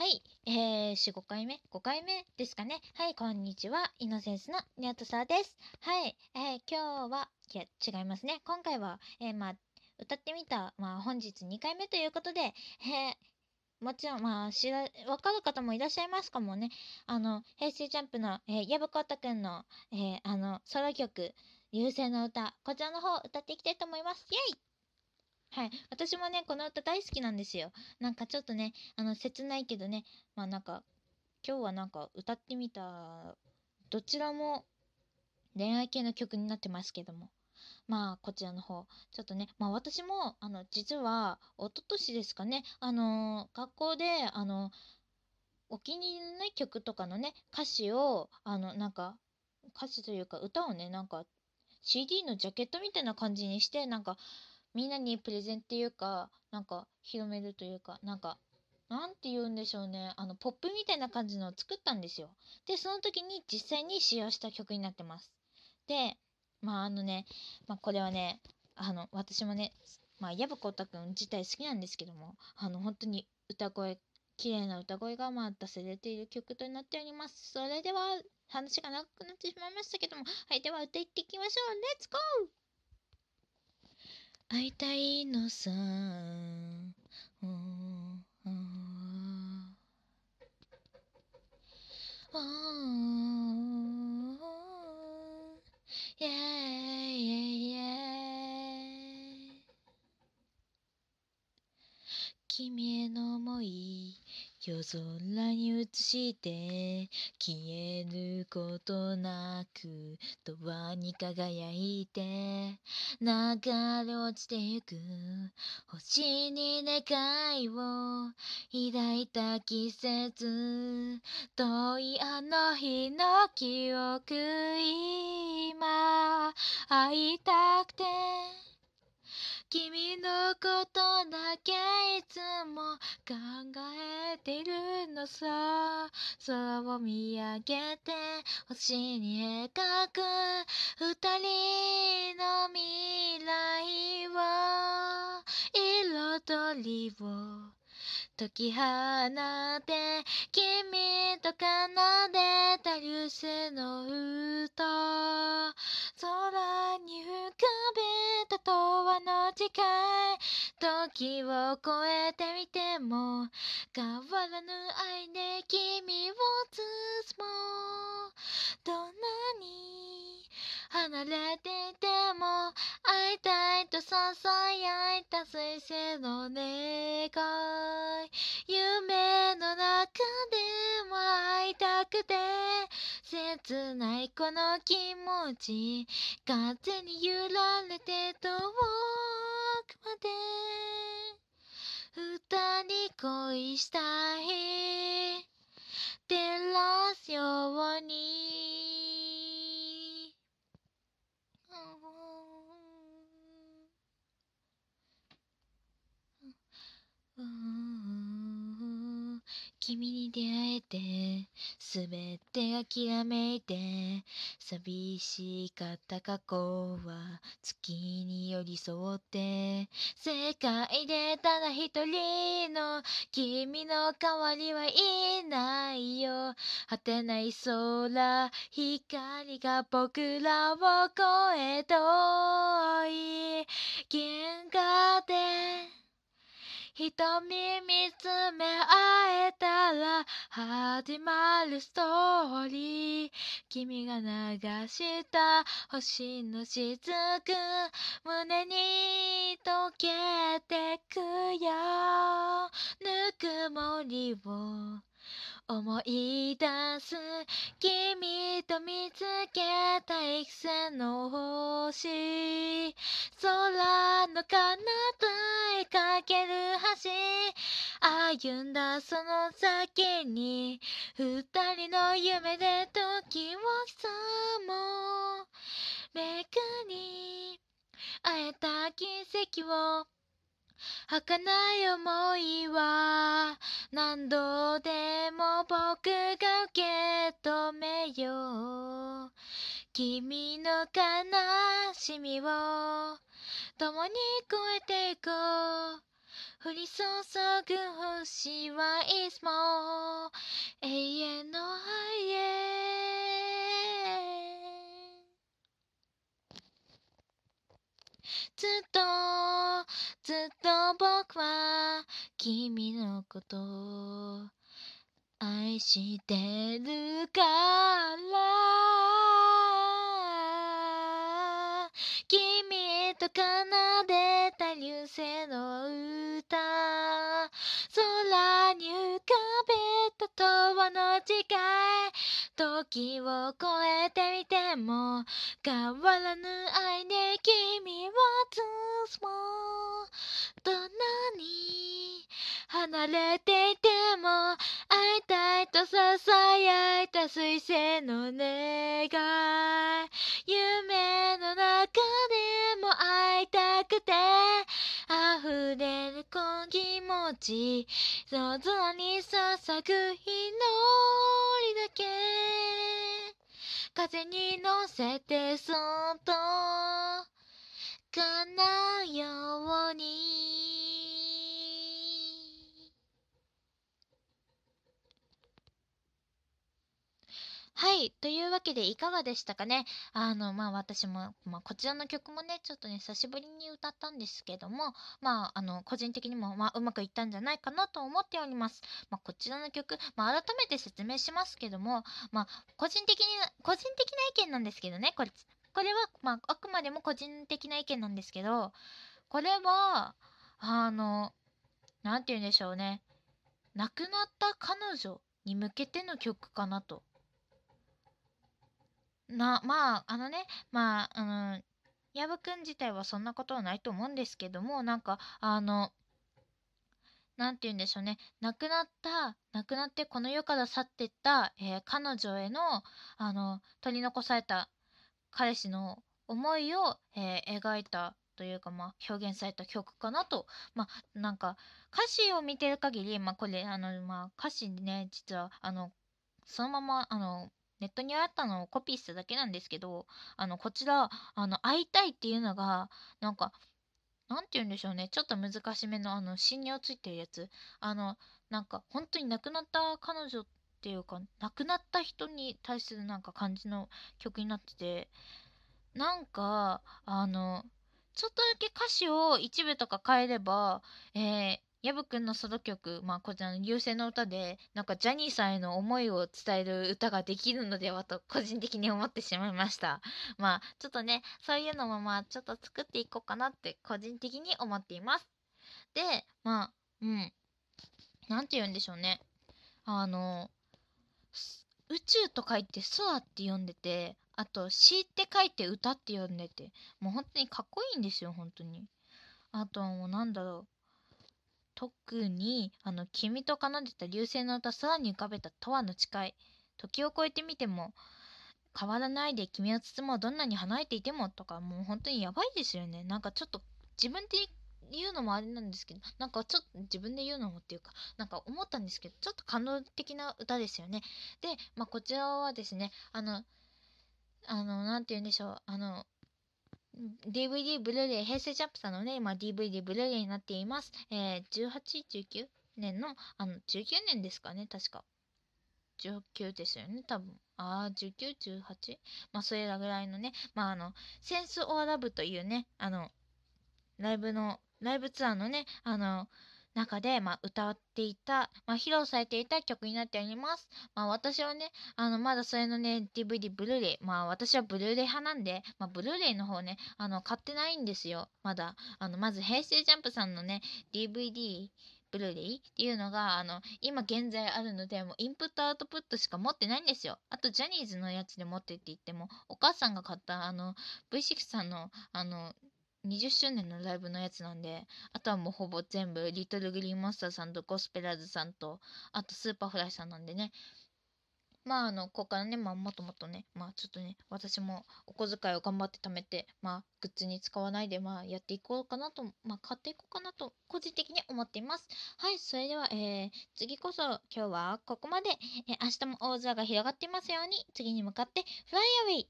はい、えー、4、5回目 ?5 回目ですかね。はい、こんにちは。イノセンスのニャトサです。はい、えー、今日は、いや、違いますね。今回は、えー、まあ、歌ってみた、まあ、本日2回目ということで、えー、もちろん、まあ、知ら、わかる方もいらっしゃいますかもね。あの、平成ジャンプの、えー、矢吹太くんの、えー、あの、ソロ曲、流星の歌、こちらの方、歌っていきたいと思います。イェイはい。私もね、この歌大好きなんですよ。なんかちょっとね、あの、切ないけどね、まあなんか、今日はなんか歌ってみた、どちらも恋愛系の曲になってますけども。まあ、こちらの方。ちょっとね、まあ私も、あの、実は、一昨年ですかね、あのー学校で、あの、お気に入りのね、曲とかのね、歌詞を、あの、なんか、歌詞というか、歌をね、なんか、CD のジャケットみたいな感じにして、なんか、みんなにプレゼンっていうか、なんか、広めるというか、なんか、なんて言うんでしょうね。あの、ポップみたいな感じのを作ったんですよ。で、その時に実際に使用した曲になってます。で、まあ、あのね、まあ、これはね、あの、私もね、まあ、矢吹太くん自体好きなんですけども、あの、本当に歌声、綺麗な歌声が、まあ、出されている曲となっております。それでは、話が長くなってしまいましたけども、はい、では歌いっていきましょう。レッツゴー会いたいのさ、うん。うん。うん。イェーイイェイイェイ君への想い。夜空に映して消えることなく永遠に輝いて流れ落ちてゆく星に願いを抱いた季節遠いあの日の記憶今会いたくて。君のことだけいつも考えてるのさ。空を見上げて星に描く二人の未来は。彩りを解き放って君と奏でた流星の歌。空に浮かべた永遠の誓い時を超えてみても変わらぬ愛で君を包もう。どんなに離れていてもいたいと囁いた彗星の願い夢の中でも会いたくて切ないこの気持ち風に揺られて遠くまで。二人恋したい照らすように。君に出会えてすべて諦めて寂しかった過去は月に寄り添って世界でただ一人の君の代わりはいないよ。果てない空光が僕らを超え遠い。銀河で瞳見つめ合えた始まるストーリー。君が流した星の雫胸に溶けてくよ。ぬくもりを思い出す。君と見つけた幾千の星。空の彼方へかける橋。歩んだその先に二人の夢で時を刻もうめくに会えた奇跡を儚い思いは何度でも僕が受け止めよう。君の悲しみを共に越えていこう。降り注ぐ星はいつも永遠の愛へずっとずっと僕は君のことを愛してるから君と奏でた流星の歌空に浮かべた永遠の誓い時を超えてみても変わらぬ愛で君はつも。どんなに離れていても会いたいと囁いた彗星の願い。ち夜空に捧ぐ祈りだけ。風に乗せてそっと叶うようにはい。というわけでいかがでしたかね？あの、まあ私も、まあこちらの曲もね、ちょっとね、久しぶりに歌ったんですけども、まああの、個人的にも、まあうまくいったんじゃないかなと思っております。まあこちらの曲、まあ改めて説明しますけども、まあ個人的に、個人的な意見なんですけどね、これ、これは、まああくまでも個人的な意見なんですけど、これは、あの、なんて言うんでしょうね。亡くなった彼女に向けての曲かなと。な、まあ、あのね、まあ、あの、矢部くん自体はそんなことはないと思うんですけども、なんか、あの、なんて言うんでしょうね。亡くなった、亡くなってこの世から去ってった、えー彼女への、あの、取り残された彼氏の思いを、えー描いたというか、まあ、表現された曲かなと。まあ、なんか、歌詞を見てる限り、まあ、これ、あの、まあ、歌詞ね、実は、あの、そのまま、あの、ネットにあったのをコピーしただけなんですけど、あの、こちら、あの、会いたいっていうのが、なんか、なんて言うんでしょうね。ちょっと難しめの、あの、芯についてるやつ。あの、なんか、本当に亡くなった彼女っていうか、亡くなった人に対するなんか感じの曲になってて、なんか、あの、ちょっとだけ歌詞を一部とか変えれば、えー、矢部くんのソロ曲、まあ、こちらの優勢の歌で、なんかジャニーさんへの思いを伝える歌ができるのではと、個人的に思ってしまいました。まあ、ちょっとね、そういうのもまあ、ちょっと作っていこうかなって、個人的に思っています。で、まあ、うん。なんて言うんでしょうね。あの、宇宙と書いて空って読んでて、あと詩って書いて歌って読んでて、もう本当にかっこいいんですよ、本当に。あとはもうなんだろう。特に、あの、君と奏でた流星の歌、空に浮かべた永遠の誓い。時を超えてみても、変わらないで君を包もうどんなに離れていてもとか、もう本当にやばいですよね。なんかちょっと自分で言うのもあれなんですけど、なんかちょっと自分で言うのもっていうか、なんか思ったんですけど、ちょっと感動的な歌ですよね。で、まあこちらはですね、あの、あの、なんて言うんでしょう、あの、DVD、ブルーレイ、平成ジャンプさんのね、今 DVD、ブルーレイになっています。えー、18、19年の、あの、19年ですかね、確か。19ですよね、多分。ああ、19、18? まあ、それらぐらいのね、まあ、あの、センス・オア・ラブというね、あの、ライブの、ライブツアーのね、あの、中で、まあ、歌っていた、まあ、披露されていた曲になっております。まあ、私はね、あの、まだそれのね、DVD、ブルーレイ、まあ、私はブルーレイ派なんで、まあ、ブルーレイの方ね、あの、買ってないんですよ。まだ。あの、まず、平成ジャンプさんのね、DVD、ブルーレイっていうのが、あの、今現在あるので、もうインプットアウトプットしか持ってないんですよ。あと、ジャニーズのやつで持ってって言っても、お母さんが買った、あの、V6 さんの、あの、20周年のライブのやつなんで、あとはもうほぼ全部、 Little Glee Monster さんとゴスペラーズさんと、あと Superfly さんなんでね。まあ、あの、ここからね、まあ、もっともっとね、まあ、ちょっとね、私もお小遣いを頑張って貯めて、まあ、グッズに使わないで、まあ、やっていこうかなと、まあ、買っていこうかなと、個人的に思っています。はい、それでは、えー、次こそ、今日はここまで、えー明日も大空が広がっていますように、次に向かって、フライアウェイ